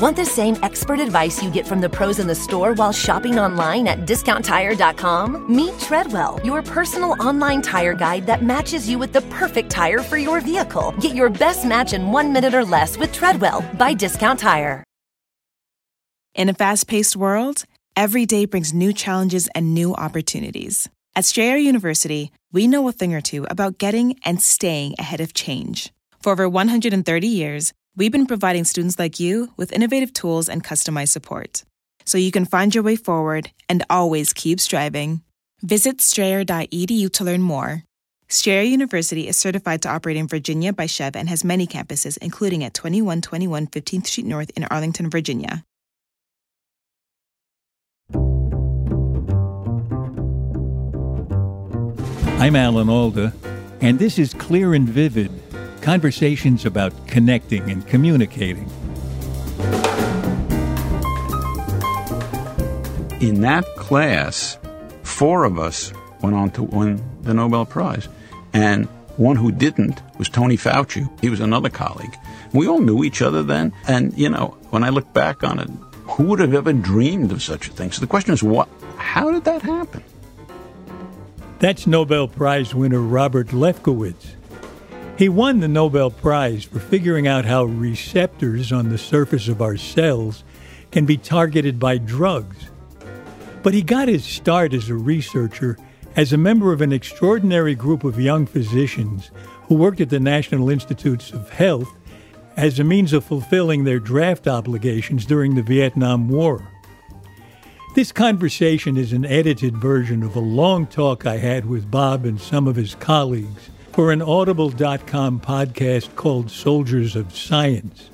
Want the same expert advice you get from the pros in the store while shopping online at discounttire.com? Meet Treadwell, your personal online tire guide that matches you with the perfect tire for your vehicle. Get your best match in one minute or less with Treadwell by Discount Tire. In a fast paced world, every day brings new challenges and new opportunities. At Strayer University, we know a thing or two about getting and staying ahead of change. For over 130 years, we've been providing students like you with innovative tools and customized support so you can find your way forward and always keep striving. Visit strayer.edu to learn more. Strayer University is certified to operate in Virginia by SCHEV and has many campuses, including at 2121 15th Street North in Arlington, Virginia. I'm Alan Alda, and this is Clear and Vivid conversations about connecting and communicating. In that class, four of us went on to win the Nobel Prize. And one who didn't was Tony Fauci. He was another colleague. We all knew each other then. And, you know, when I look back on it, who would have ever dreamed of such a thing? So the question is, what? How did that happen? That's Nobel Prize winner Robert Lefkowitz. He won the Nobel Prize for figuring out how receptors on the surface of our cells can be targeted by drugs. But he got his start as a researcher as a member of an extraordinary group of young physicians who worked at the National Institutes of Health as a means of fulfilling their draft obligations during the Vietnam War. This conversation is an edited version of a long talk I had with Bob and some of his colleagues for an Audible.com podcast called Soldiers of Science.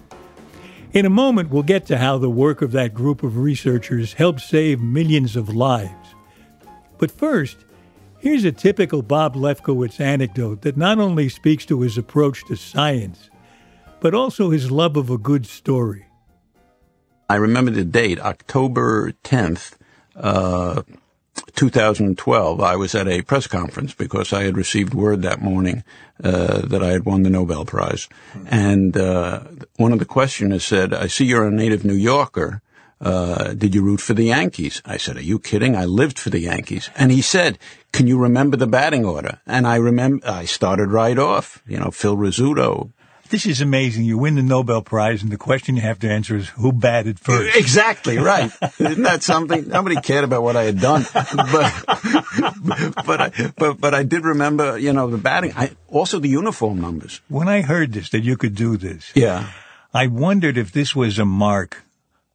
In a moment, we'll get to how the work of that group of researchers helped save millions of lives. But first, here's a typical Bob Lefkowitz anecdote that not only speaks to his approach to science, but also his love of a good story. I remember the date, October 10th, uh, 2012. I was at a press conference because I had received word that morning uh, that I had won the Nobel Prize. And uh, one of the questioners said, I see you're a native New Yorker. Uh, did you root for the Yankees? I said, are you kidding? I lived for the Yankees. And he said, can you remember the batting order? And I remember, I started right off, you know, Phil Rizzuto, this is amazing. You win the Nobel Prize, and the question you have to answer is who batted first. Exactly right. Isn't that something? Nobody cared about what I had done, but but I, but but I did remember, you know, the batting. I also the uniform numbers. When I heard this that you could do this, yeah, I wondered if this was a mark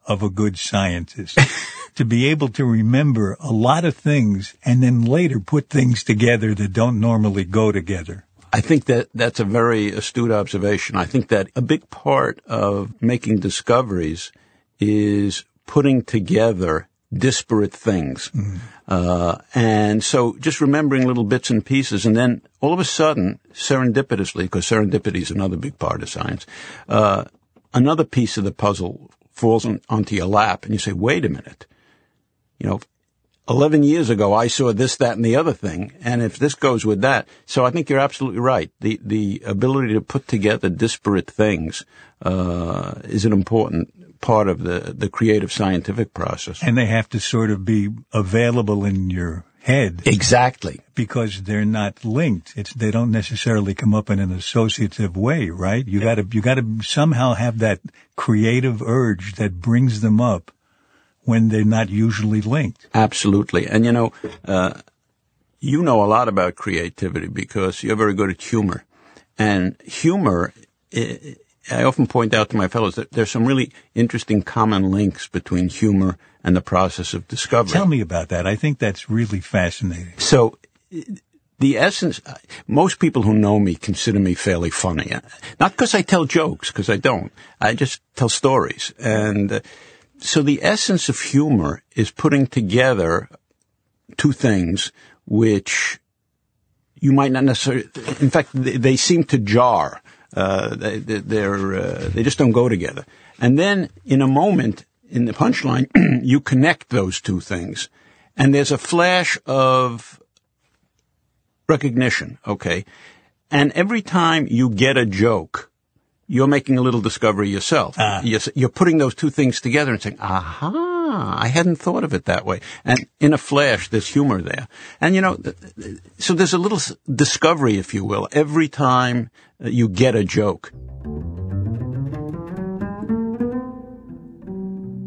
of a good scientist. to be able to remember a lot of things and then later put things together that don't normally go together. I think that that's a very astute observation. I think that a big part of making discoveries is putting together disparate things. Mm-hmm. Uh, and so just remembering little bits and pieces and then all of a sudden, serendipitously, because serendipity is another big part of science, uh, another piece of the puzzle falls on, onto your lap and you say, wait a minute. You know, 11 years ago, I saw this, that, and the other thing. And if this goes with that, so I think you're absolutely right. The, the ability to put together disparate things, uh, is an important part of the, the creative scientific process. And they have to sort of be available in your head. Exactly. Because they're not linked. It's, they don't necessarily come up in an associative way, right? You gotta, you gotta somehow have that creative urge that brings them up when they're not usually linked. Absolutely. And you know, uh, you know a lot about creativity because you're very good at humor. And humor, I often point out to my fellows that there's some really interesting common links between humor and the process of discovery. Tell me about that. I think that's really fascinating. So, the essence, most people who know me consider me fairly funny. Not because I tell jokes, because I don't. I just tell stories. And, uh, so the essence of humor is putting together two things which you might not necessarily, in fact, they, seem to jar. Uh, they, they're, uh, they just don't go together. And then in a moment in the punchline, you connect those two things and there's a flash of recognition. Okay. And every time you get a joke, you're making a little discovery yourself. Ah. You're, you're putting those two things together and saying, aha, I hadn't thought of it that way. And in a flash, there's humor there. And you know, so there's a little discovery, if you will, every time uh, you get a joke.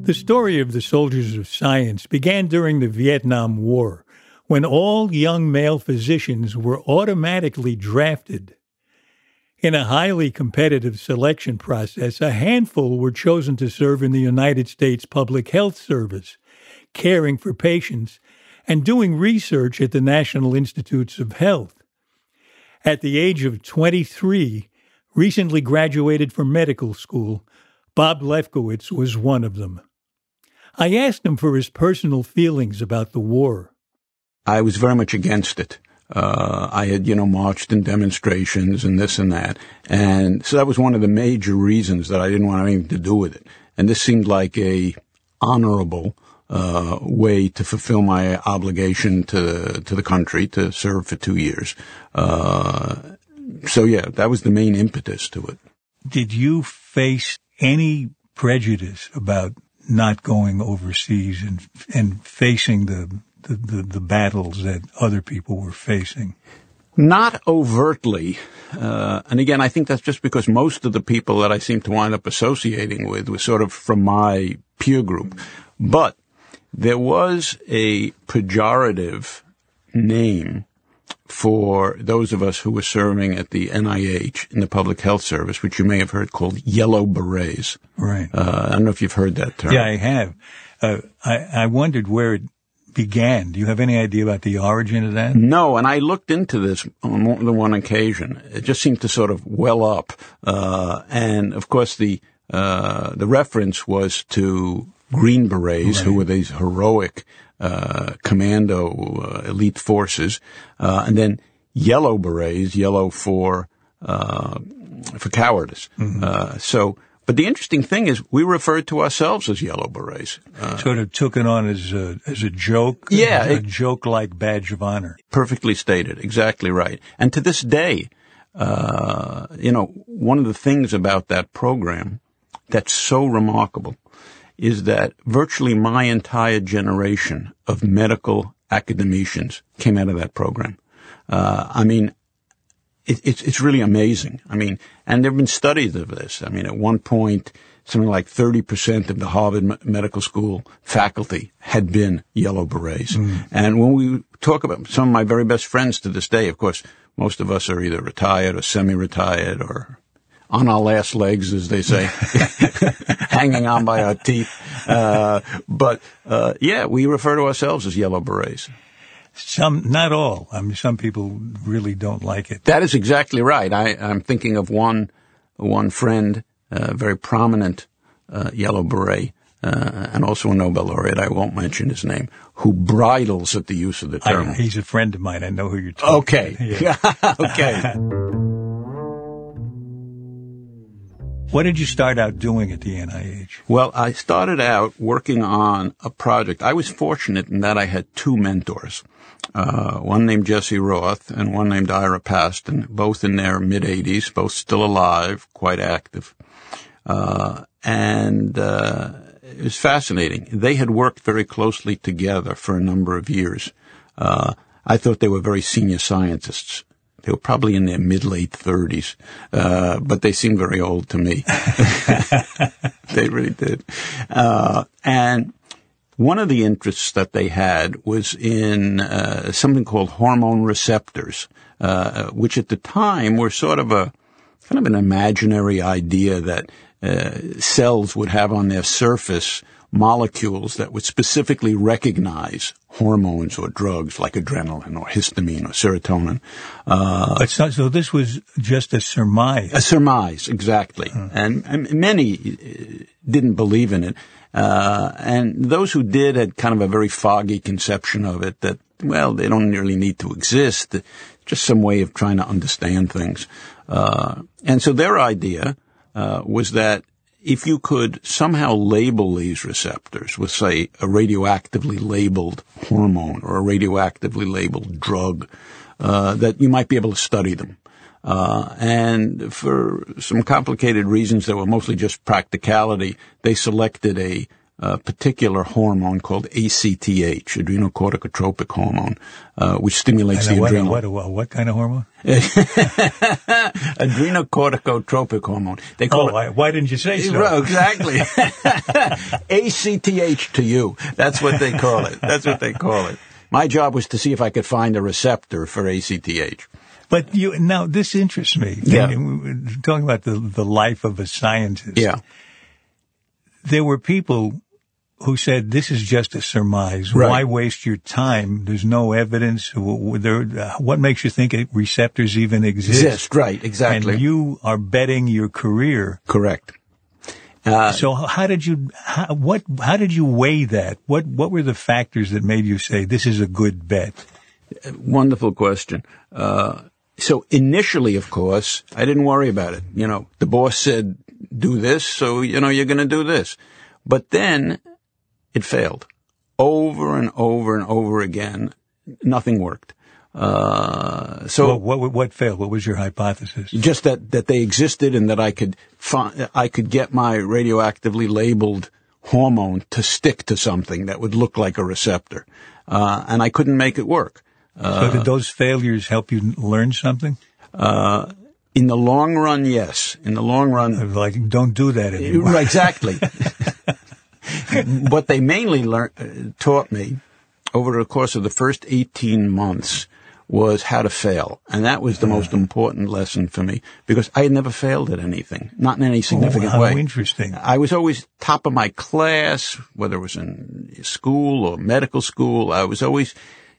The story of the soldiers of science began during the Vietnam War, when all young male physicians were automatically drafted. In a highly competitive selection process, a handful were chosen to serve in the United States Public Health Service, caring for patients and doing research at the National Institutes of Health. At the age of 23, recently graduated from medical school, Bob Lefkowitz was one of them. I asked him for his personal feelings about the war. I was very much against it. Uh, I had, you know, marched in demonstrations and this and that. And so that was one of the major reasons that I didn't want anything to do with it. And this seemed like a honorable, uh, way to fulfill my obligation to, to the country to serve for two years. Uh, so yeah, that was the main impetus to it. Did you face any prejudice about not going overseas and and facing the the, the, the battles that other people were facing? Not overtly. Uh, and again, I think that's just because most of the people that I seem to wind up associating with were sort of from my peer group. But there was a pejorative name for those of us who were serving at the NIH in the public health service, which you may have heard called yellow berets. Right. Uh, I don't know if you've heard that term. yeah, I have. Uh, I I wondered where it began. Do you have any idea about the origin of that? No, and I looked into this on more than one occasion. It just seemed to sort of well up, uh, and of course the uh, the reference was to Green Berets, who were these heroic uh, commando uh, elite forces, uh, and then Yellow Berets, yellow for uh, for cowardice. Uh, so. But the interesting thing is, we referred to ourselves as Yellow Berets. Uh, Sort of took it on as a as a joke. Yeah, a joke like badge of honor. perfectly stated. Exactly right. And to this day, uh, you know, one of the things about that program that's so remarkable is that virtually my entire generation of medical academicians came out of that program. Uh, I mean, it, it's it's really amazing. I mean, and there have been studies of this. I mean, at one point, something like 30% of the Harvard M- Medical School faculty had been yellow berets. And when we talk about some of my very best friends to this day, of course, most of us are either retired or semi-retired or on our last legs, as they say, hanging on by our teeth. Uh, but, uh, yeah, we refer to ourselves as yellow berets. Some, not all. I mean, some people really don't like it. That is exactly right. I, I'm thinking of one one friend, a very prominent uh, yellow beret, uh, and also a Nobel laureate. I won't mention his name, who bridles at the use of the term. I, he's a friend of mine. I know who you're talking. About. Okay, okay. What did you start out doing at the NIH? Well, I started out working on a project. I was fortunate in that I had two mentors. Uh, one named Jesse Roth and one named Ira Pastan, both in their mid 80s, both still alive, quite active. Uh, and, uh, it was fascinating. They had worked very closely together for a number of years. Uh, I thought they were very senior scientists. They were probably in their mid late thirties, uh, but they seemed very old to me. they really did. Uh, and one of the interests that they had was in uh, something called hormone receptors, uh, which at the time were sort of a kind of an imaginary idea that uh, cells would have on their surface molecules that would specifically recognize hormones or drugs like adrenaline or histamine or serotonin. Uh, But so, this was just a surmise. a surmise, exactly. And, and many uh, didn't believe in it. Uh, and those who did had kind of a very foggy conception of it that, well, they don't really need to exist. Just some way of trying to understand things. Uh, and so their idea, uh, was that if you could somehow label these receptors with, say, a radioactively labeled hormone or a radioactively labeled drug, uh, that you might be able to study them. Uh, and for some complicated reasons that were mostly just practicality, they selected a a particular hormone called ACTH, adrenocorticotropic hormone, uh, which stimulates the what, adrenal. What, what, what, kind of hormone? adrenocorticotropic hormone. They call oh, it. Why, why, didn't you say so? Exactly. ACTH to you. That's what they call it. That's what they call it. My job was to see if I could find a receptor for ACTH. But you now this interests me. Yeah. Talking about the the life of a scientist. Yeah. There were people who said this is just a surmise. Right. Why waste your time? There's no evidence. What makes you think receptors even exist? Exist, right? Exactly. And you are betting your career. Correct. Uh, so how did you how, what how did you weigh that? What what were the factors that made you say this is a good bet? Wonderful question. Uh, so initially, of course, I didn't worry about it. You know, the boss said do this, so you know you're going to do this. But then it failed over and over and over again. Nothing worked. Uh, so well, what, what failed? What was your hypothesis? Just that that they existed and that I could find, I could get my radioactively labeled hormone to stick to something that would look like a receptor, uh, and I couldn't make it work. Uh, so did those failures help you learn something? Uh, in the long run, yes. In the long run, like don't do that anymore. Exactly. what they mainly learned, taught me over the course of the first 18 months was how to fail. And that was the most important lesson for me because I had never failed at anything, not in any significant oh, how way. interesting. I was always top of my class, whether it was in school or medical school. I was always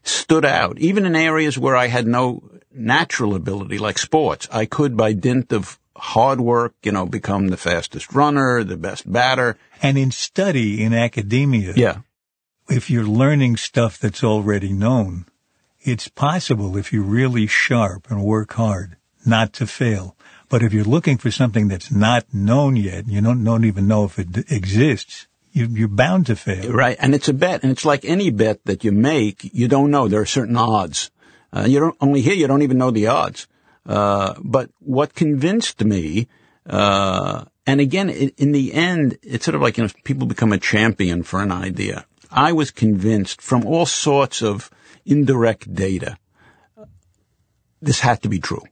stood out, even in areas where I had no natural ability, like sports. I could, by dint of hard work, you know, become the fastest runner, the best batter. And in study, in academia, yeah. if you're learning stuff that's already known, it's possible if you're really sharp and work hard not to fail. But if you're looking for something that's not known yet, you don't, don't even know if it exists, you, are bound to fail. Right. And it's a bet. And it's like any bet that you make, you don't know. There are certain odds. Uh, you don't, only here, you don't even know the odds. Uh, but what convinced me, uh, and again, in, in the end, it's sort of like, you know, people become a champion for an idea. I was convinced from all sorts of indirect data, this had to be true.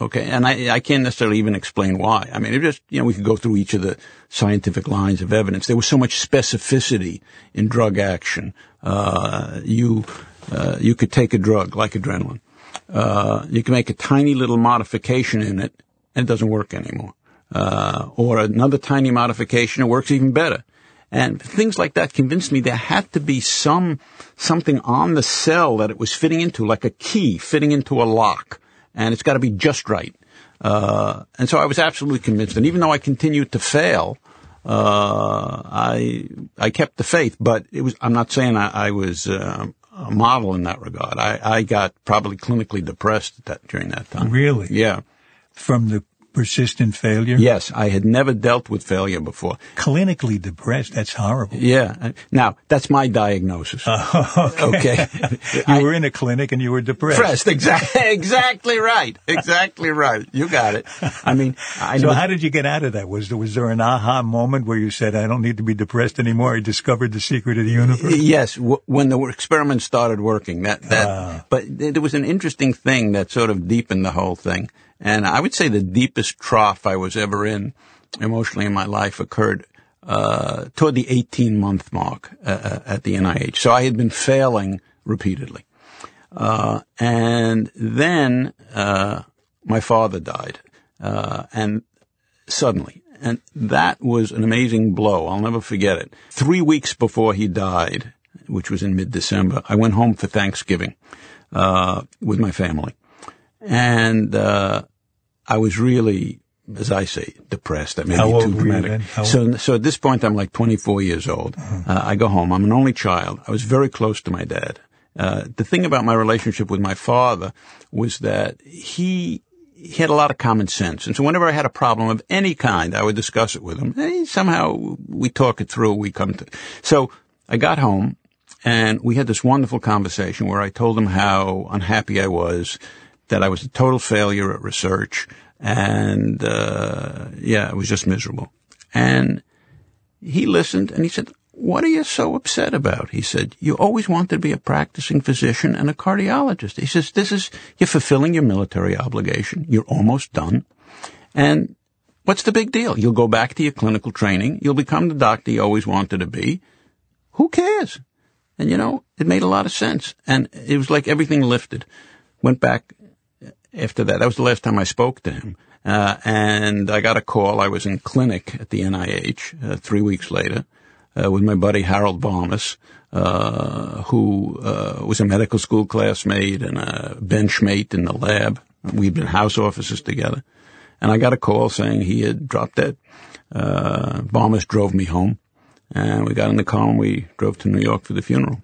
Okay. And I, I can't necessarily even explain why. I mean, it just, you know, we could go through each of the scientific lines of evidence. There was so much specificity in drug action. Uh, you, uh, you could take a drug like adrenaline. Uh, you can make a tiny little modification in it and it doesn't work anymore. Uh, or another tiny modification, it works even better. And things like that convinced me there had to be some, something on the cell that it was fitting into, like a key fitting into a lock. And it's got to be just right. Uh, and so I was absolutely convinced. And even though I continued to fail, uh, I, I kept the faith, but it was, I'm not saying I, I was, uh, a model in that regard. I, I got probably clinically depressed that, during that time. Really? Yeah. From the persistent failure? Yes, I had never dealt with failure before. Clinically depressed, that's horrible. Yeah. Now, that's my diagnosis. Uh, okay. okay. you I, were in a clinic and you were depressed. Depressed, exactly, exactly right. Exactly right. You got it. I mean, I So how did you get out of that? Was there, was there an aha moment where you said, I don't need to be depressed anymore? I discovered the secret of the universe? Yes, w- when the experiment started working, that that. Ah. But there was an interesting thing that sort of deepened the whole thing, and I would say the deepest trough I was ever in, emotionally in my life, occurred uh, toward the 18 month mark uh, at the NIH. So I had been failing repeatedly, uh, and then uh, my father died, uh, and suddenly. And that was an amazing blow. I'll never forget it. Three weeks before he died, which was in mid-December, I went home for Thanksgiving, uh, with my family. And, uh, I was really, as I say, depressed. I may How be old too dramatic. So, so at this point, I'm like 24 years old. Uh, I go home. I'm an only child. I was very close to my dad. Uh, the thing about my relationship with my father was that he he had a lot of common sense. And so whenever I had a problem of any kind, I would discuss it with him. And somehow we talk it through. We come to, so I got home and we had this wonderful conversation where I told him how unhappy I was that I was a total failure at research, and uh, yeah, it was just miserable. And he listened and he said, what are you so upset about? He said, you always wanted to be a practicing physician and a cardiologist. He says, this is, you're fulfilling your military obligation. You're almost done. And what's the big deal? You'll go back to your clinical training. You'll become the doctor you always wanted to be. Who cares? And you know, it made a lot of sense. And it was like everything lifted. Went back after that. That was the last time I spoke to him. Uh, and I got a call. I was in clinic at the NIH uh, three weeks later uh, with my buddy Harold Varmus, uh, who uh, was a medical school classmate and a benchmate in the lab. We'd been house officers together. And I got a call saying he had dropped dead. Uh, drove me home. And we got in the car and we drove to New York for the funeral.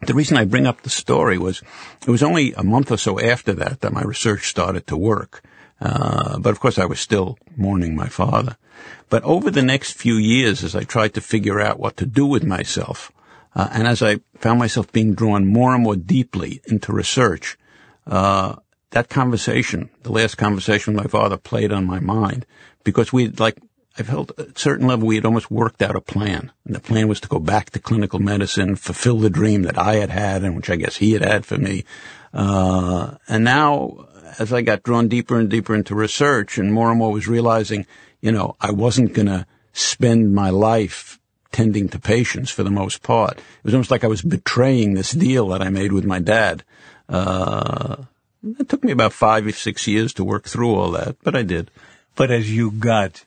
The reason I bring up the story was it was only a month or so after that that my research started to work. Uh, but of course I was still mourning my father. But over the next few years, as I tried to figure out what to do with myself, uh, and as I found myself being drawn more and more deeply into research, uh, that conversation, the last conversation with my father played on my mind because we like I felt at a certain level we had almost worked out a plan. And the plan was to go back to clinical medicine, fulfill the dream that I had had and which I guess he had had for me. Uh, and now as I got drawn deeper and deeper into research and more and more was realizing, you know, I wasn't going to spend my life tending to patients for the most part. It was almost like I was betraying this deal that I made with my dad. Uh, it took me about five or six years to work through all that, but I did. But as you got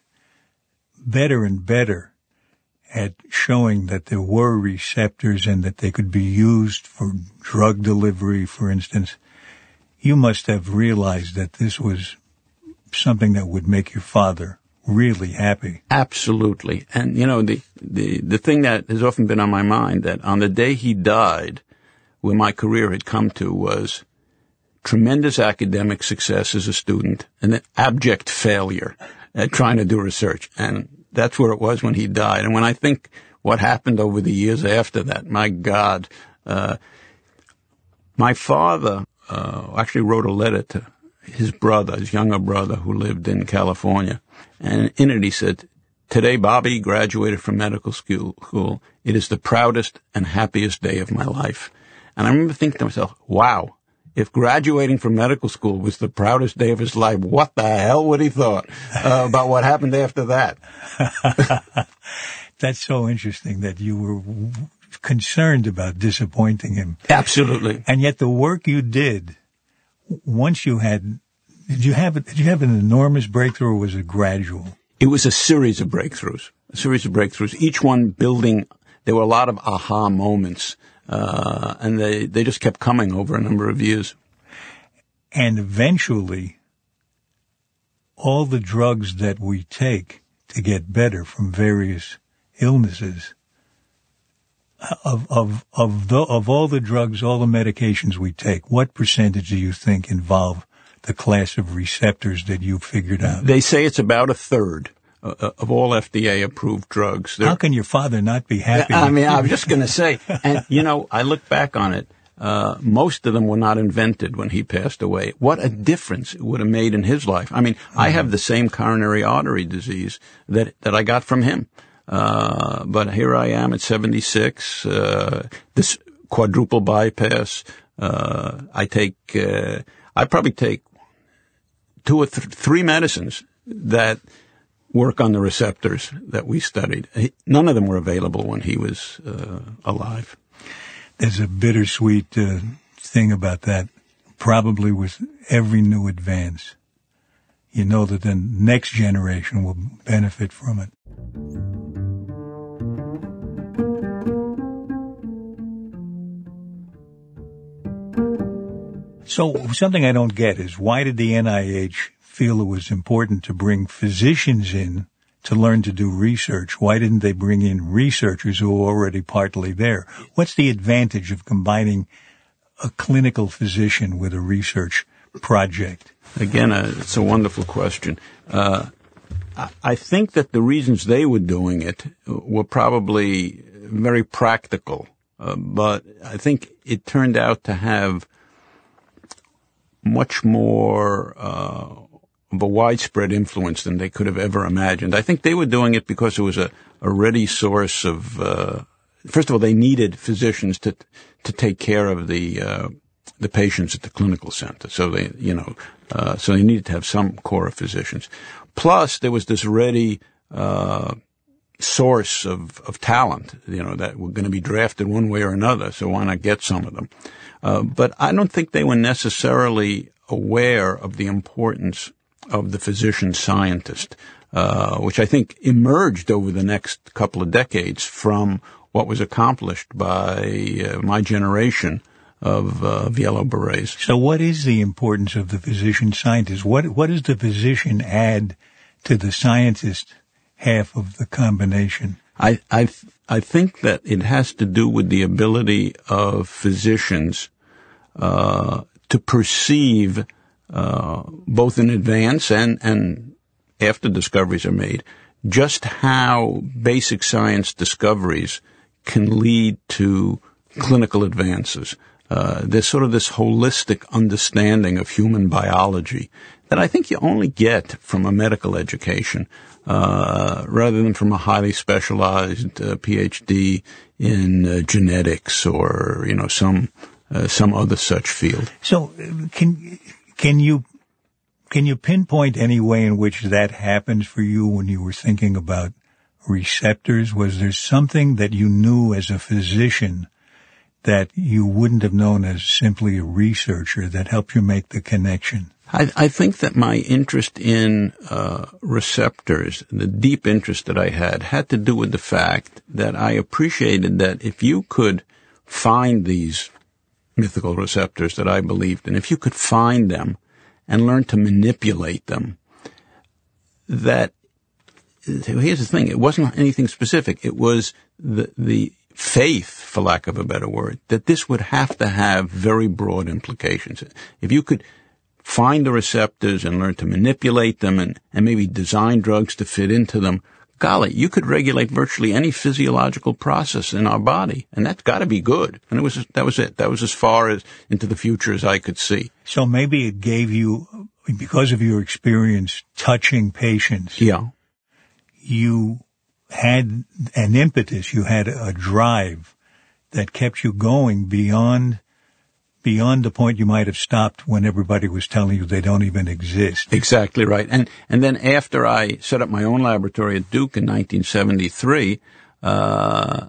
better and better at showing that there were receptors and that they could be used for drug delivery, for instance, you must have realized that this was something that would make your father really happy. Absolutely. And you know, the, the, the thing that has often been on my mind that on the day he died, where my career had come to was tremendous academic success as a student and then abject failure at trying to do research. And that's where it was when he died. And when I think what happened over the years after that, my God, uh, my father uh, actually wrote a letter to his brother, his younger brother, who lived in California, and in it he said, "Today, Bobby graduated from medical school. It is the proudest and happiest day of my life." And I remember thinking to myself, "Wow." If graduating from medical school was the proudest day of his life, what the hell would he thought uh, about what happened after that? That's so interesting that you were concerned about disappointing him. Absolutely. And yet the work you did, once you had, did you have, did you have an enormous breakthrough or was it gradual? It was a series of breakthroughs, a series of breakthroughs, each one building, there were a lot of aha moments, uh, and they, they just kept coming over a number of years. And eventually, all the drugs that we take to get better from various illnesses of of of the of all the drugs, all the medications we take, what percentage do you think involve the class of receptors that you figured out? They say it's about a third uh, uh of all FDA approved drugs. They're, How can your father not be happy? I mean, I was just going to say, and you know, I look back on it. Uh, most of them were not invented when he passed away. What a difference it would have made in his life. I mean, mm-hmm. I have the same coronary artery disease that, that I got from him. Uh, but here I am at 76, uh, this quadruple bypass. Uh, I take, uh, I probably take two or th- three medicines that work on the receptors that we studied. None of them were available when he was uh, alive. There's a bittersweet uh, thing about that. Probably with every new advance, you know that the next generation will benefit from it. So something I don't get is why did the NIH feel it was important to bring physicians in to learn to do research? Why didn't they bring in researchers who were already partly there? What's the advantage of combining a clinical physician with a research project? Again, uh, it's a wonderful question. Uh, I think that the reasons they were doing it were probably very practical, uh, but I think it turned out to have much more uh, of a widespread influence than they could have ever imagined. I think they were doing it because it was a, a ready source of. Uh, first of all, they needed physicians to to take care of the uh, the patients at the clinical center. So they, you know, uh, so they needed to have some core of physicians. Plus, there was this ready uh, source of, of talent, you know, that were going to be drafted one way or another. So why not get some of them? Uh, but I don't think they were necessarily aware of the importance of the physician scientist, uh, which I think emerged over the next couple of decades from what was accomplished by uh, my generation of, uh, of yellow berets. So, what is the importance of the physician scientist? What what does the physician add to the scientist half of the combination? I I I think that it has to do with the ability of physicians uh, to perceive uh, both in advance and and after discoveries are made, just how basic science discoveries can lead to clinical advances. Uh, there's sort of this holistic understanding of human biology that I think you only get from a medical education, uh, rather than from a highly specialized uh, PhD in uh, genetics or you know some uh, some other such field. So, can can you can you pinpoint any way in which that happens for you when you were thinking about receptors? Was there something that you knew as a physician that you wouldn't have known as simply a researcher that helped you make the connection? I, I think that my interest in uh, receptors, the deep interest that I had, had to do with the fact that I appreciated that if you could find these mythical receptors that I believed in, if you could find them and learn to manipulate them, that here's the thing, it wasn't anything specific. It was the, the faith, for lack of a better word, that this would have to have very broad implications. If you could find the receptors and learn to manipulate them and, and maybe design drugs to fit into them, golly, you could regulate virtually any physiological process in our body, and that's got to be good. And it was that was it. That was as far as into the future as I could see. So maybe it gave you, because of your experience touching patients. Yeah. You had an impetus. You had a drive that kept you going beyond beyond the point you might have stopped when everybody was telling you they don't even exist. Exactly right. And and then after I set up my own laboratory at Duke in 1973, uh,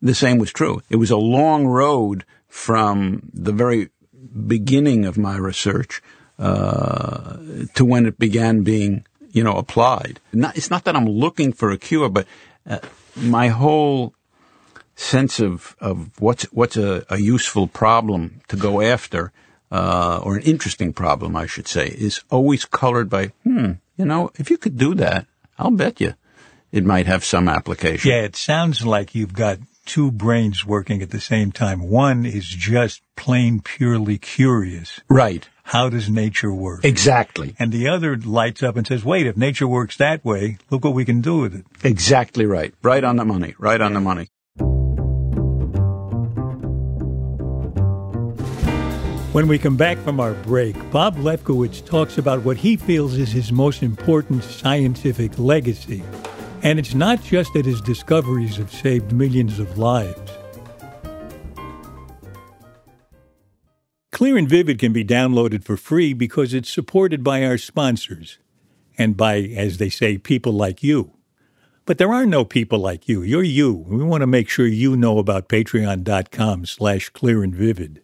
the same was true. It was a long road from the very beginning of my research uh, to when it began being, you know, applied. Not, it's not that I'm looking for a cure, but uh, my whole sense of, of what's, what's a, a useful problem to go after, uh, or an interesting problem, I should say, is always colored by, hmm, you know, if you could do that, I'll bet you it might have some application. Yeah, it sounds like you've got two brains working at the same time. One is just plain purely curious. Right. How does nature work? Exactly. And the other lights up and says, wait, if nature works that way, look what we can do with it. Exactly right. Right on the money. Right on the money. When we come back from our break, Bob Lefkowitz talks about what he feels is his most important scientific legacy. And it's not just that his discoveries have saved millions of lives. Clear and Vivid can be downloaded for free because it's supported by our sponsors and by, as they say, people like you. But there are no people like you. You're you. We want to make sure you know about patreon.com slash clear and vivid.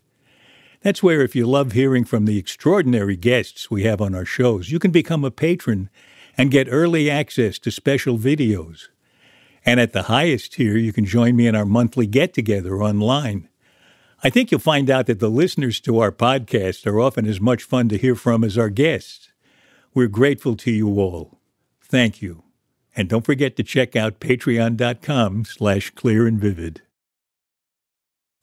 That's where if you love hearing from the extraordinary guests we have on our shows, you can become a patron and get early access to special videos. And at the highest tier, you can join me in our monthly get together online. I think you'll find out that the listeners to our podcast are often as much fun to hear from as our guests. We're grateful to you all. Thank you. And don't forget to check out patreon.com slash clear and vivid.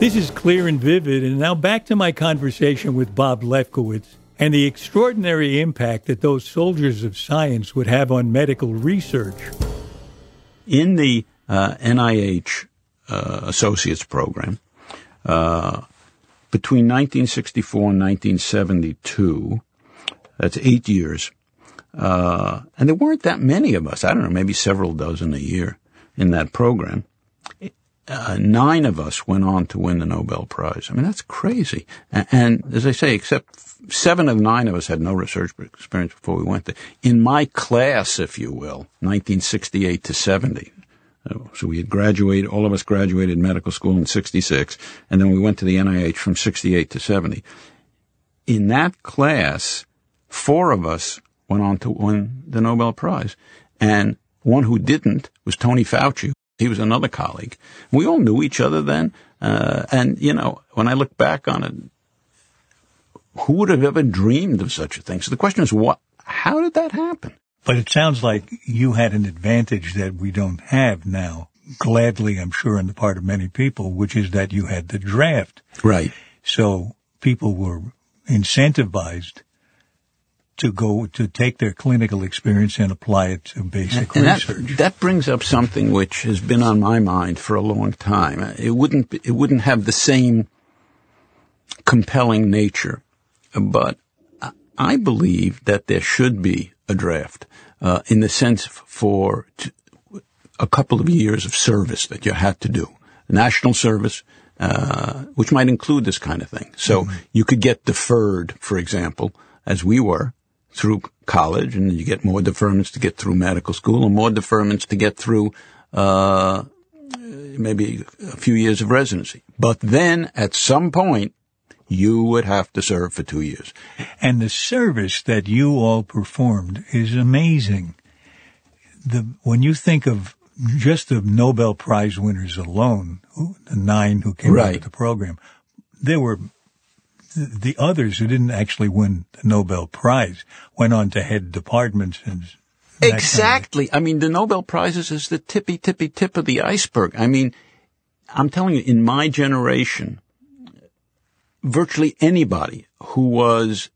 This is clear and vivid, and now back to my conversation with Bob Lefkowitz and the extraordinary impact that those soldiers of science would have on medical research. In the uh, NIH uh, Associates Program, uh, between 1964 and 1972, that's eight years, uh, and there weren't that many of us. I don't know, maybe several dozen a year in that program uh, nine of us went on to win the Nobel Prize. I mean, that's crazy. And, and, as I say, except seven of nine of us had no research experience before we went there. In my class, if you will, 1968 to 70. Uh, so we had graduated, all of us graduated medical school in 66, and then we went to the NIH from 68 to 70. In that class, four of us went on to win the Nobel Prize. And one who didn't was Tony Fauci, he was another colleague. We all knew each other then. Uh, and, you know, when I look back on it, who would have ever dreamed of such a thing? So the question is, what, how did that happen? But it sounds like you had an advantage that we don't have now. Gladly, I'm sure, on the part of many people, which is that you had the draft. Right. So people were incentivized to go to take their clinical experience and apply it to basic and research. That, that brings up something which has been on my mind for a long time. It wouldn't it wouldn't have the same compelling nature, but I believe that there should be a draft uh, in the sense for t- a couple of years of service that you had to do, national service. Uh, which might include this kind of thing. So mm-hmm. you could get deferred, for example, as we were, through college, and you get more deferments to get through medical school, and more deferments to get through uh, maybe a few years of residency. But then, at some point, you would have to serve for two years. And the service that you all performed is amazing. The when you think of just the Nobel Prize winners alone, the nine who came right. out of the program, there were the others who didn't actually win the Nobel Prize went on to head departments and Exactly. Kind of I mean, the Nobel Prizes is the tippy, tippy tip of the iceberg. I mean, I'm telling you, in my generation, virtually anybody who was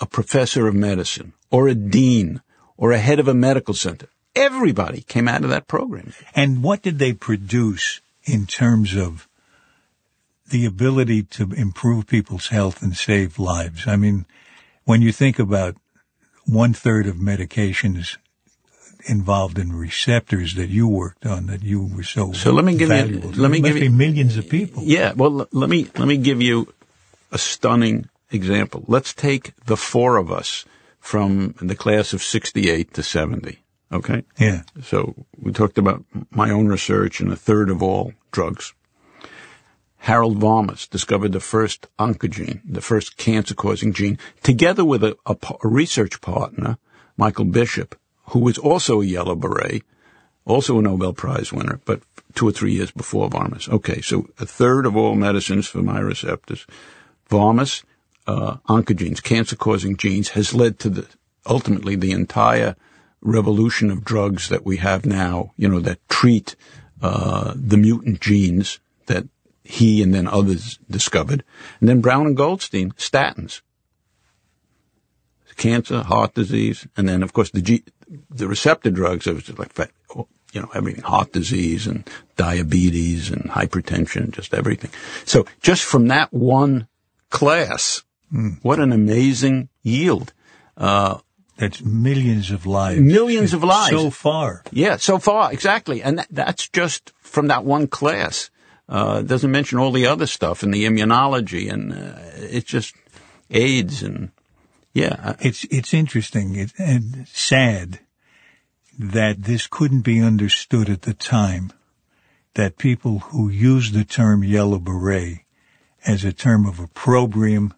a professor of medicine or a dean or a head of a medical center, everybody came out of that program. And what did they produce in terms of the ability to improve people's health and save lives. I mean, when you think about one third of medications involved in receptors that you worked on that you were so so let me give valuable. you let me give you millions of people yeah well let me let me give you a stunning example let's take the four of us from the class of 68 to 70 okay yeah so we talked about my own research and a third of all drugs Harold Varmus discovered the first oncogene, the first cancer-causing gene, together with a, a, a research partner, Michael Bishop, who was also a yellow beret. also a Nobel Prize winner, but two or three years before Varmus. Okay, so a third of all medicines for my receptors. Varmus, uh, oncogenes, cancer-causing genes, has led to the ultimately the entire revolution of drugs that we have now. You know that treat uh, the mutant genes that he and then others discovered, and then Brown and Goldstein statins, cancer, heart disease, and then of course the G, the receptor drugs. It was like you know, everything, heart disease and diabetes and hypertension, just everything. So just from that one class, mm. what an amazing yield. Uh, that's millions of lives. Millions of lives. So far. Yeah, so far, exactly. And that, that's just from that one class. Uh, doesn't mention all the other stuff and the immunology and uh, it's just AIDS and yeah. It's, it's interesting it, and sad that this couldn't be understood at the time, that people who use the term yellow beret as a term of opprobrium,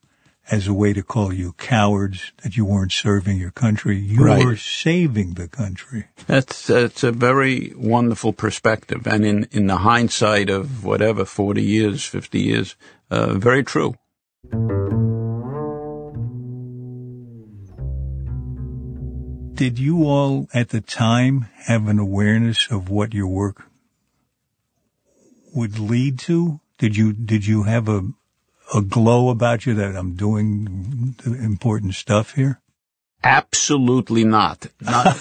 as a way to call you cowards, that you weren't serving your country. You right. were saving the country. That's, that's a very wonderful perspective. And in, in the hindsight of whatever, 40 years, 50 years, uh, very true. Did you all at the time have an awareness of what your work would lead to? Did you, did you have a, a glow about you that I'm doing important stuff here? Absolutely not. not.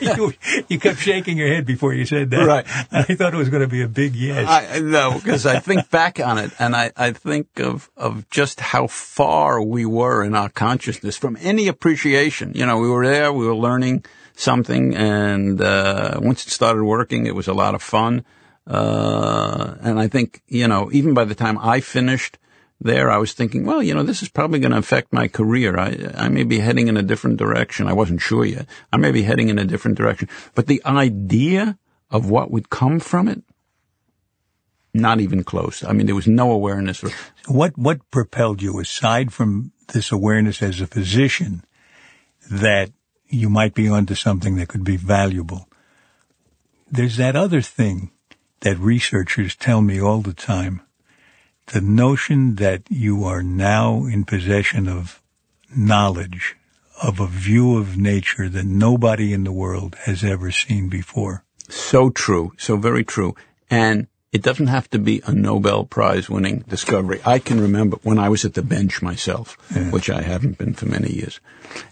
you, you, kept shaking your head before you said that. Right. I thought it was going to be a big yes. I, no, because I think back on it and I, I think of, of just how far we were in our consciousness from any appreciation. You know, we were there, we were learning something and, uh, once it started working, it was a lot of fun. Uh, and I think, you know, even by the time I finished, there, I was thinking, well, you know, this is probably going to affect my career. I, I may be heading in a different direction. I wasn't sure yet. I may be heading in a different direction. But the idea of what would come from it, not even close. I mean, there was no awareness. What, what propelled you aside from this awareness as a physician that you might be onto something that could be valuable? There's that other thing that researchers tell me all the time the notion that you are now in possession of knowledge, of a view of nature that nobody in the world has ever seen before. So true. So very true. And it doesn't have to be a Nobel Prize winning discovery. I can remember when I was at the bench myself, yeah. which I haven't been for many years.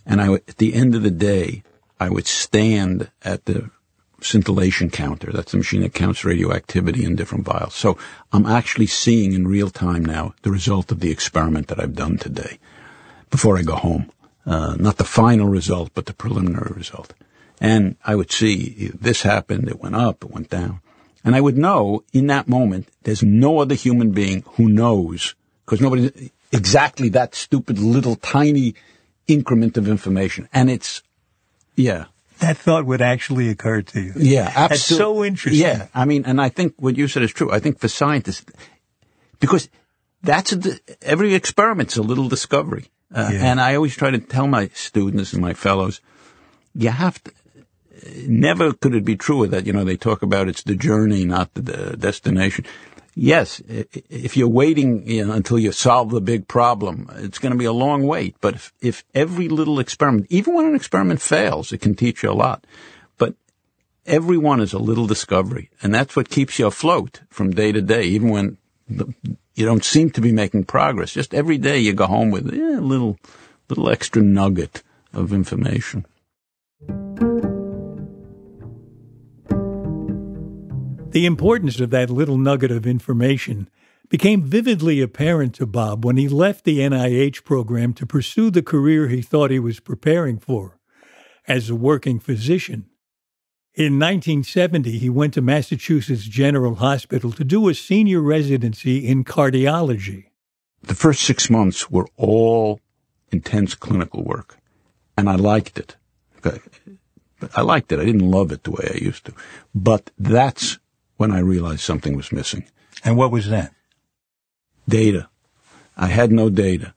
And I, at the end of the day, I would stand at the scintillation counter. That's the machine that counts radioactivity in different vials. So I'm actually seeing in real time now the result of the experiment that I've done today before I go home. Uh, not the final result, but the preliminary result. And I would see this happened, it went up, it went down. And I would know in that moment, there's no other human being who knows, because nobody, exactly that stupid little tiny increment of information. And it's, yeah, that thought would actually occur to you. Yeah, absolutely. That's so interesting. Yeah, I mean, and I think what you said is true. I think for scientists, because that's a, every experiment's a little discovery. Uh, yeah. And I always try to tell my students and my fellows, you have to, never could it be truer that, you know, they talk about it's the journey, not the, the destination yes, if you're waiting you know, until you solve the big problem, it's going to be a long wait. But if, if every little experiment, even when an experiment fails, it can teach you a lot. But every one is a little discovery, and that's what keeps you afloat from day to day, even when the, you don't seem to be making progress. Just every day you go home with eh, a little, little extra nugget of information. The importance of that little nugget of information became vividly apparent to Bob when he left the NIH program to pursue the career he thought he was preparing for as a working physician. In 1970, he went to Massachusetts General Hospital to do a senior residency in cardiology. The first six months were all intense clinical work, and I liked it. I liked it. I didn't love it the way I used to. But that's when I realized something was missing. And what was that? Data. I had no data.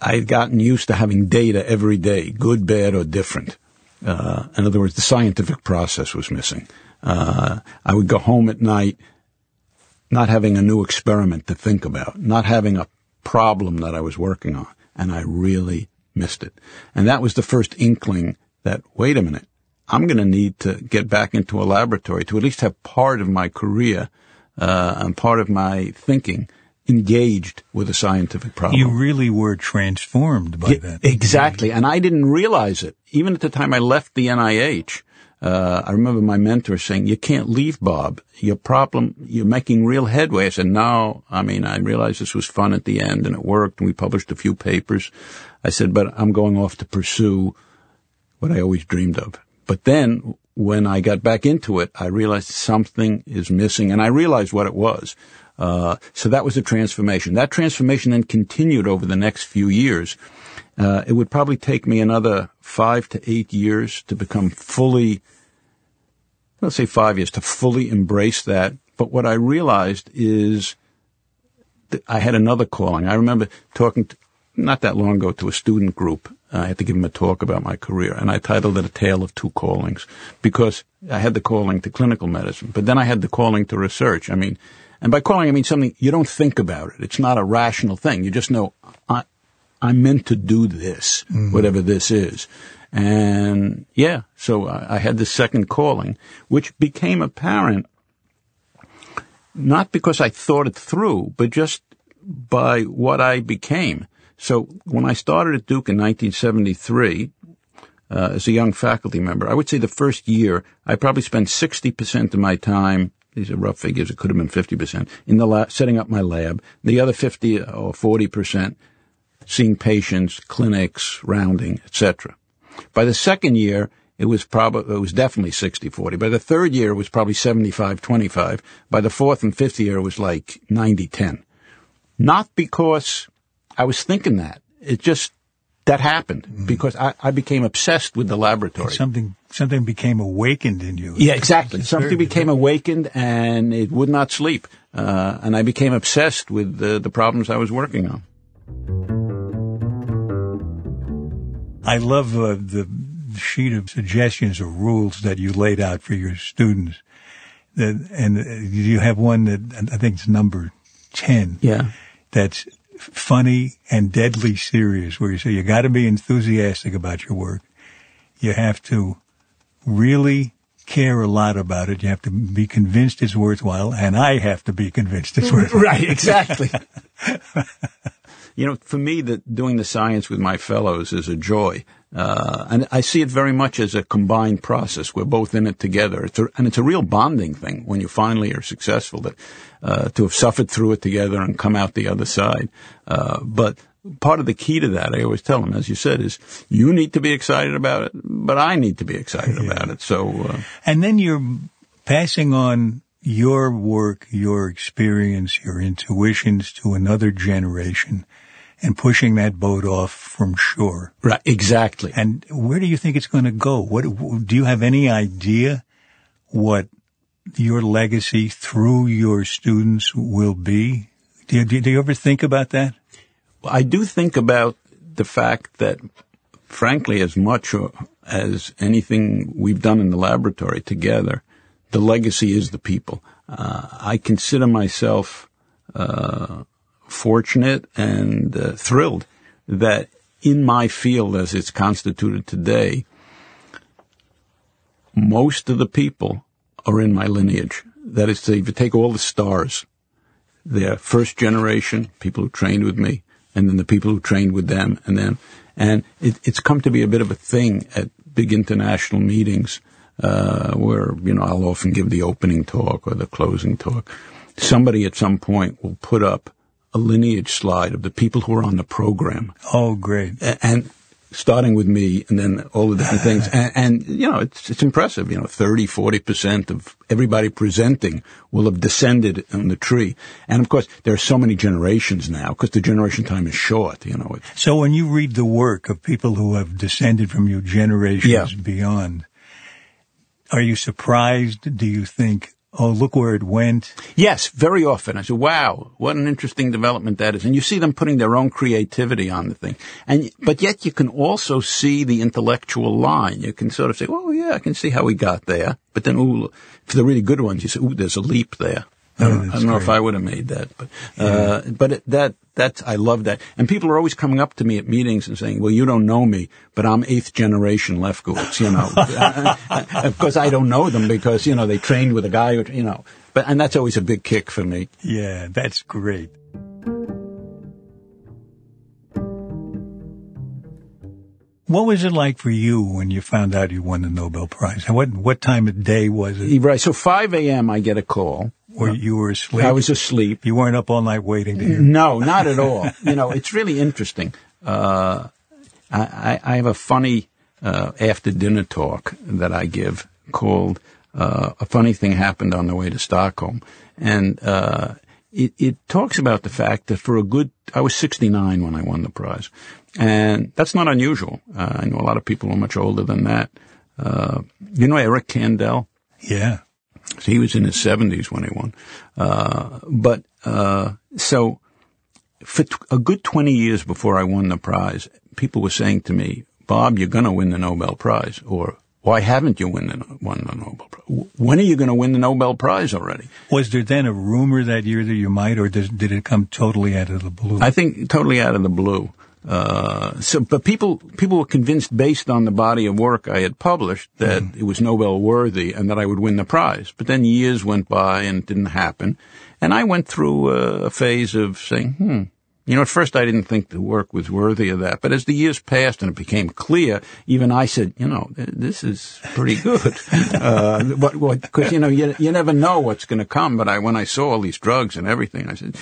I had gotten used to having data every day, good, bad, or different. Uh, in other words, the scientific process was missing. Uh, I would go home at night not having a new experiment to think about, not having a problem that I was working on, and I really missed it. And that was the first inkling that, wait a minute, I'm going to need to get back into a laboratory to at least have part of my career uh, and part of my thinking engaged with a scientific problem. You really were transformed by Yeah, that. Exactly. And I didn't realize it. Even at the time I left the NIH, uh, I remember my mentor saying, you can't leave, Bob. Your problem, you're making real headway. I said, no. I mean, I realized this was fun at the end and it worked and we published a few papers. I said, but I'm going off to pursue what I always dreamed of. But then when I got back into it, I realized something is missing and I realized what it was. Uh, so that was a transformation. That transformation then continued over the next few years. Uh, it would probably take me another five to eight years to become fully, let's say five years, to fully embrace that. But what I realized is that I had another calling. I remember talking to, not that long ago to a student group. I had to give him a talk about my career, and I titled it A Tale of Two Callings because I had the calling to clinical medicine, but then I had the calling to research. I mean, and by calling, I mean something you don't think about it. It's not a rational thing. You just know, I, I'm meant to do this, mm-hmm. whatever this is. And yeah, so I, I had this second calling, which became apparent not because I thought it through, but just by what I became. So when I started at Duke in 1973, uh, as a young faculty member, I would say the first year I probably spent 60% of my time, these are rough figures, it could have been 50%, in the lab, setting up my lab. The other 50 or 40% seeing patients, clinics, rounding, etc. By the second year, it was probably, it was definitely 60-40. By the third year, it was probably 75-25. By the fourth and fifth year, it was like 90-10. Not because I was thinking that. It just, that happened because I, I became obsessed with the laboratory. Something something became awakened in you. Yeah, exactly. Something became awakened and it would not sleep. Uh, and I became obsessed with the, the problems I was working on. I love uh, the sheet of suggestions or rules that you laid out for your students. That, and uh, you have one that I think it's number 10. Yeah. That's funny and deadly serious where you say you got to be enthusiastic about your work. You have to really care a lot about it. You have to be convinced it's worthwhile and I have to be convinced it's worthwhile. Right, exactly. you know, for me, that doing the science with my fellows is a joy. Uh, and I see it very much as a combined process. We're both in it together. It's a, and it's a real bonding thing when you finally are successful that, uh, to have suffered through it together and come out the other side. Uh, but part of the key to that, I always tell them, as you said, is you need to be excited about it, but I need to be excited about it. So, uh, And then you're passing on your work, your experience, your intuitions to another generation and pushing that boat off from shore. right, exactly. And where do you think it's going to go? What do you have any idea what your legacy through your students will be? Do you, do you ever think about that? I do think about the fact that, frankly, as much as anything we've done in the laboratory together, the legacy is the people. Uh, I consider myself uh, fortunate and uh, thrilled that in my field as it's constituted today, most of the people are in my lineage. That is to say, if you take all the stars, they're first generation, people who trained with me, and then the people who trained with them, and then, and it, it's come to be a bit of a thing at big international meetings, uh, where, you know, I'll often give the opening talk or the closing talk. Somebody at some point will put up a lineage slide of the people who are on the program Oh, great. and starting with me and then all the different things. And, and, you know, it's, it's impressive. You know, 30, 40% of everybody presenting will have descended on the tree. And of course, there are so many generations now because the generation time is short, you know. So when you read the work of people who have descended from you generations Yeah. beyond, are you surprised? Do you think, oh, look where it went. Yes, very often. I say, wow, what an interesting development that is. And you see them putting their own creativity on the thing. And, but yet you can also see the intellectual line. You can sort of say, oh yeah, I can see how we got there. But then, ooh, for the really good ones, you say, ooh, there's a leap there. I don't, I don't know if. I would have made that, but, uh, but it, that, that's, I love that. And people are always coming up to me at meetings and saying, well, you don't know me, but I'm eighth generation Lefkowitz, you know, because I don't know them because, you know, they trained with a guy, who, you know, but, and that's always a big kick for me. Yeah, that's great. What was it like for you when you found out you won the Nobel Prize? And what what time of day was it? Right. So 5 a.m. I get a call. Where you were asleep? I was asleep. You weren't up all night waiting to hear. No, not at all. you know, it's really interesting. Uh, I, I, I have a funny uh, after dinner talk that I give called uh, "A Funny Thing Happened on the Way to Stockholm," and uh, it, it talks about the fact that for a good, I was 69 when I won the prize, and that's not unusual. Uh, I know a lot of people who are much older than that. Uh, you know Eric Kandel? Yeah. So he was in his 70s when he won. Uh, but, uh, so for t- a good 20 years before I won the prize, people were saying to me, Bob, you're going to win the Nobel Prize. Or, why haven't you win the, won the Nobel Prize? When are you going to win the Nobel Prize already? Was there then a rumor that year that you might, or did, did it come totally out of the blue? I think totally out of the blue. Uh, so, but people, people were convinced based on the body of work I had published that it was Nobel worthy and that I would win the prize. But then years went by and it didn't happen. And I went through a, a phase of saying, hmm, you know, at first I didn't think the work was worthy of that. But as the years passed and it became clear, even I said, you know, this is pretty good. uh, what, what, cause you know, you, you never know what's going to come. But I, when I saw all these drugs and everything, I said,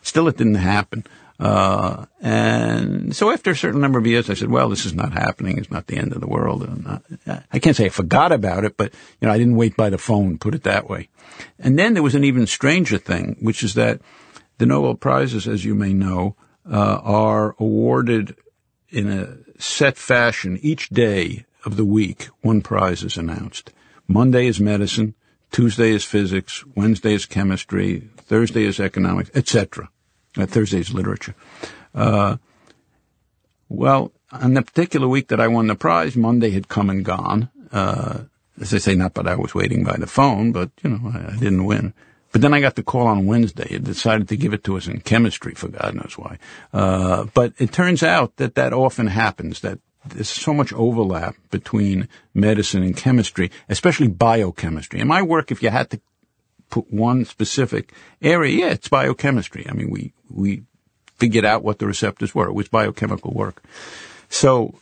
still it didn't happen. Uh, and so after a certain number of years, I said, well, this is not happening. It's not the end of the world. I can't say I forgot about it, but, you know, I didn't wait by the phone, put it that way. And then there was an even stranger thing, which is that the Nobel Prizes, as you may know, uh, are awarded in a set fashion each day of the week. One prize is announced. Monday is medicine. Tuesday is physics. Wednesday is chemistry. Thursday is economics, etc. Uh, Thursday is literature. Uh, well, on the particular week that I won the prize, Monday had come and gone. Uh, as I say, not that I was waiting by the phone, but, you know, I, I didn't win. But then I got the call on Wednesday. It decided to give it to us in chemistry for God knows why. Uh, but it turns out that that often happens, that there's so much overlap between medicine and chemistry, especially biochemistry. In my work, if you had to put one specific area, yeah, it's biochemistry. I mean, we, we figured out what the receptors were. It was biochemical work. So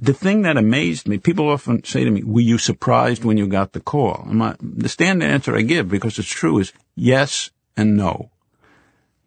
the thing that amazed me, people often say to me, were you surprised when you got the call? And my, the standard answer I give, because it's true, is yes and no.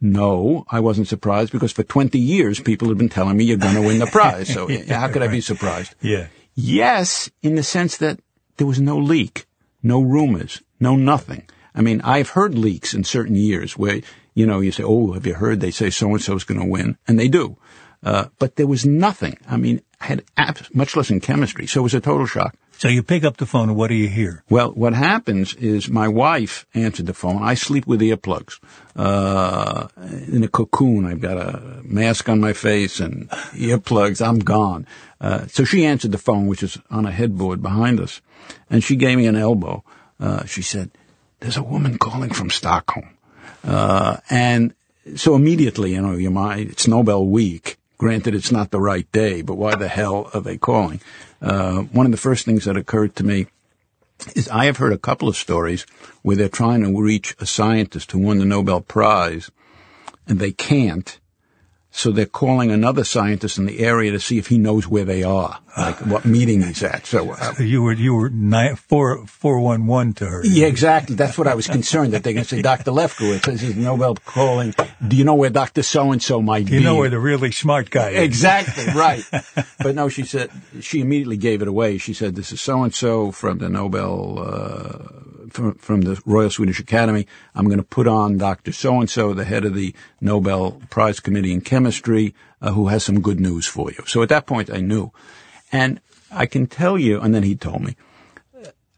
No, I wasn't surprised because for 20 years people have been telling me you're going to win the prize. So how could I be surprised? yeah. Yes, in the sense that there was no leak, no rumors, no nothing. I mean, I've heard leaks in certain years where, you know, you say, oh, have you heard they say so-and-so's going to win? And they do. Uh, but there was nothing. I mean, I had abs- much less in chemistry. So it was a total shock. So you pick up the phone and what do you hear? Well, what happens is my wife answered the phone. I sleep with earplugs, uh, in a cocoon. I've got a mask on my face and earplugs. I'm gone. Uh, so she answered the phone, which is on a headboard behind us, and she gave me an elbow. Uh, she said, there's a woman calling from Stockholm. Uh, and so immediately, you know, your mind, it's Nobel week. Granted, it's not the right day, but why the hell are they calling? Uh, one of the first things that occurred to me is I have heard a couple of stories where they're trying to reach a scientist who won the Nobel Prize and they can't. So they're calling another scientist in the area to see if he knows where they are, like what meeting he's at. So, uh, So you were you were nine, four four one one to her. yeah, exactly. That's what I was concerned that they're going to say, Dr. Lefkowitz, this is Nobel calling. Do you know where Dr. So-and-so might be? You know where the really smart guy is. Exactly, right. but no, she said, she immediately gave it away. She said, this is so-and-so from the Nobel, uh, from, from the Royal Swedish Academy. I'm going to put on Dr. So-and-so, the head of the Nobel Prize Committee in Chemistry, uh, who has some good news for you. So at that point I knew. And I can tell you, and then he told me,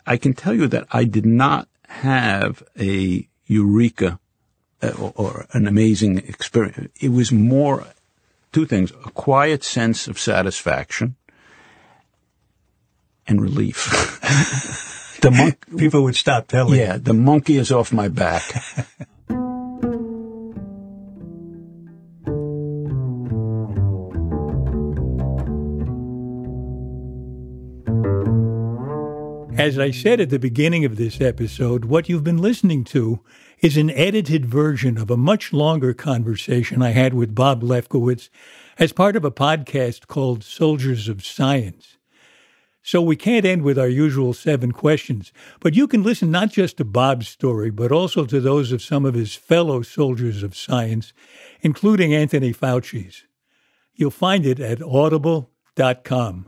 I can tell you that I did not have a eureka uh, or, or an amazing experience. It was more two things: a quiet sense of satisfaction and relief. the monk, people would stop telling. Yeah, the monkey is off my back. As I said at the beginning of this episode, what you've been listening to is an edited version of a much longer conversation I had with Bob Lefkowitz as part of a podcast called Soldiers of Science. So we can't end with our usual seven questions, but you can listen not just to Bob's story, but also to those of some of his fellow soldiers of science, including Anthony Fauci's. You'll find it at audible.com.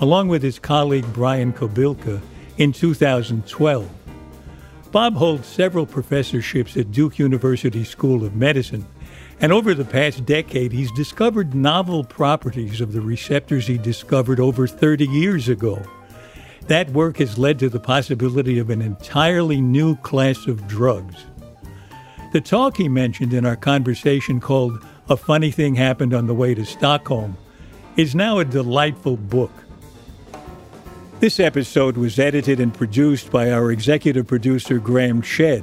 along with his colleague Brian Kobilka in 2012. Bob holds several professorships at Duke University School of Medicine, and over the past decade, he's discovered novel properties of the receptors he discovered over 30 years ago. That work has led to the possibility of an entirely new class of drugs. The talk he mentioned in our conversation, called A Funny Thing Happened on the Way to Stockholm, is now a delightful book. This episode was edited and produced by our executive producer, Graham Chedd,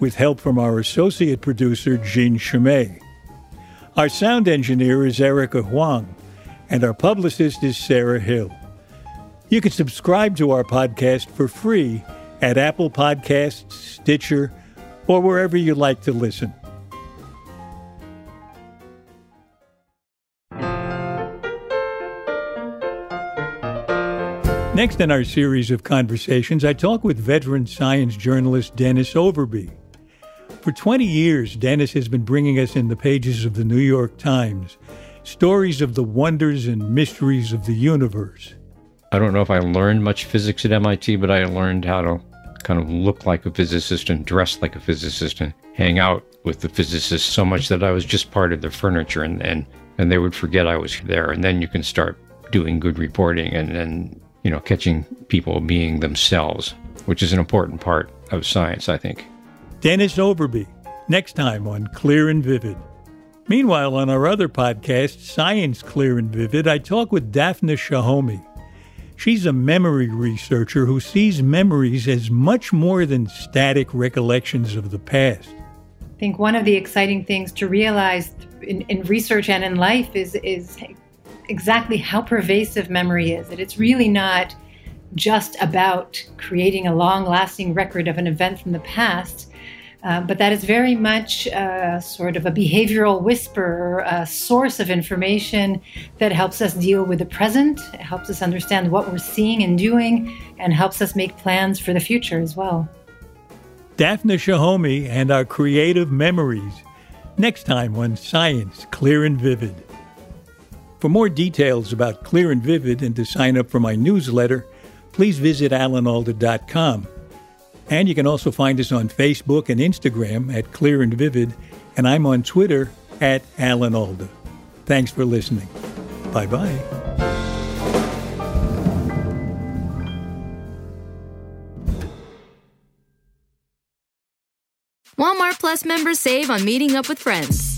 with help from our associate producer, Jean Chimay. Our sound engineer is Erica Huang, and our publicist is Sarah Hill. You can subscribe to our podcast for free at Apple Podcasts, Stitcher, or wherever you like to listen. Next in our series of conversations, I talk with veteran science journalist Dennis Overbye. For 20 years, Dennis has been bringing us in the pages of the New York Times stories of the wonders and mysteries of the universe. I don't know if I learned much physics at MIT, but I learned how to kind of look like a physicist and dress like a physicist and hang out with the physicists so much that I was just part of the furniture and, and, and they would forget I was there. And then you can start doing good reporting and then you know, catching people being themselves, which is an important part of science, I think. Dennis Overbye, next time on Clear and Vivid. Meanwhile, on our other podcast, Science Clear and Vivid, I talk with Daphna Shohamy. She's a memory researcher who sees memories as much more than static recollections of the past. I think one of the exciting things to realize in, in research and in life is, is exactly how pervasive memory is. That it's really not just about creating a long lasting record of an event from the past, uh, but that is very much uh, sort of a behavioral whisper, a source of information that helps us deal with the present, helps us understand what we're seeing and doing, and helps us make plans for the future as well. Daphna Shohamy and our creative memories. Next time on Science Clear and Vivid. For more details about Clear and Vivid and to sign up for my newsletter, please visit alanalda.com. And you can also find us on Facebook and Instagram at Clear and Vivid, and I'm on Twitter at Alan Alda. Thanks for listening. Bye bye. Walmart Plus members save on meeting up with friends.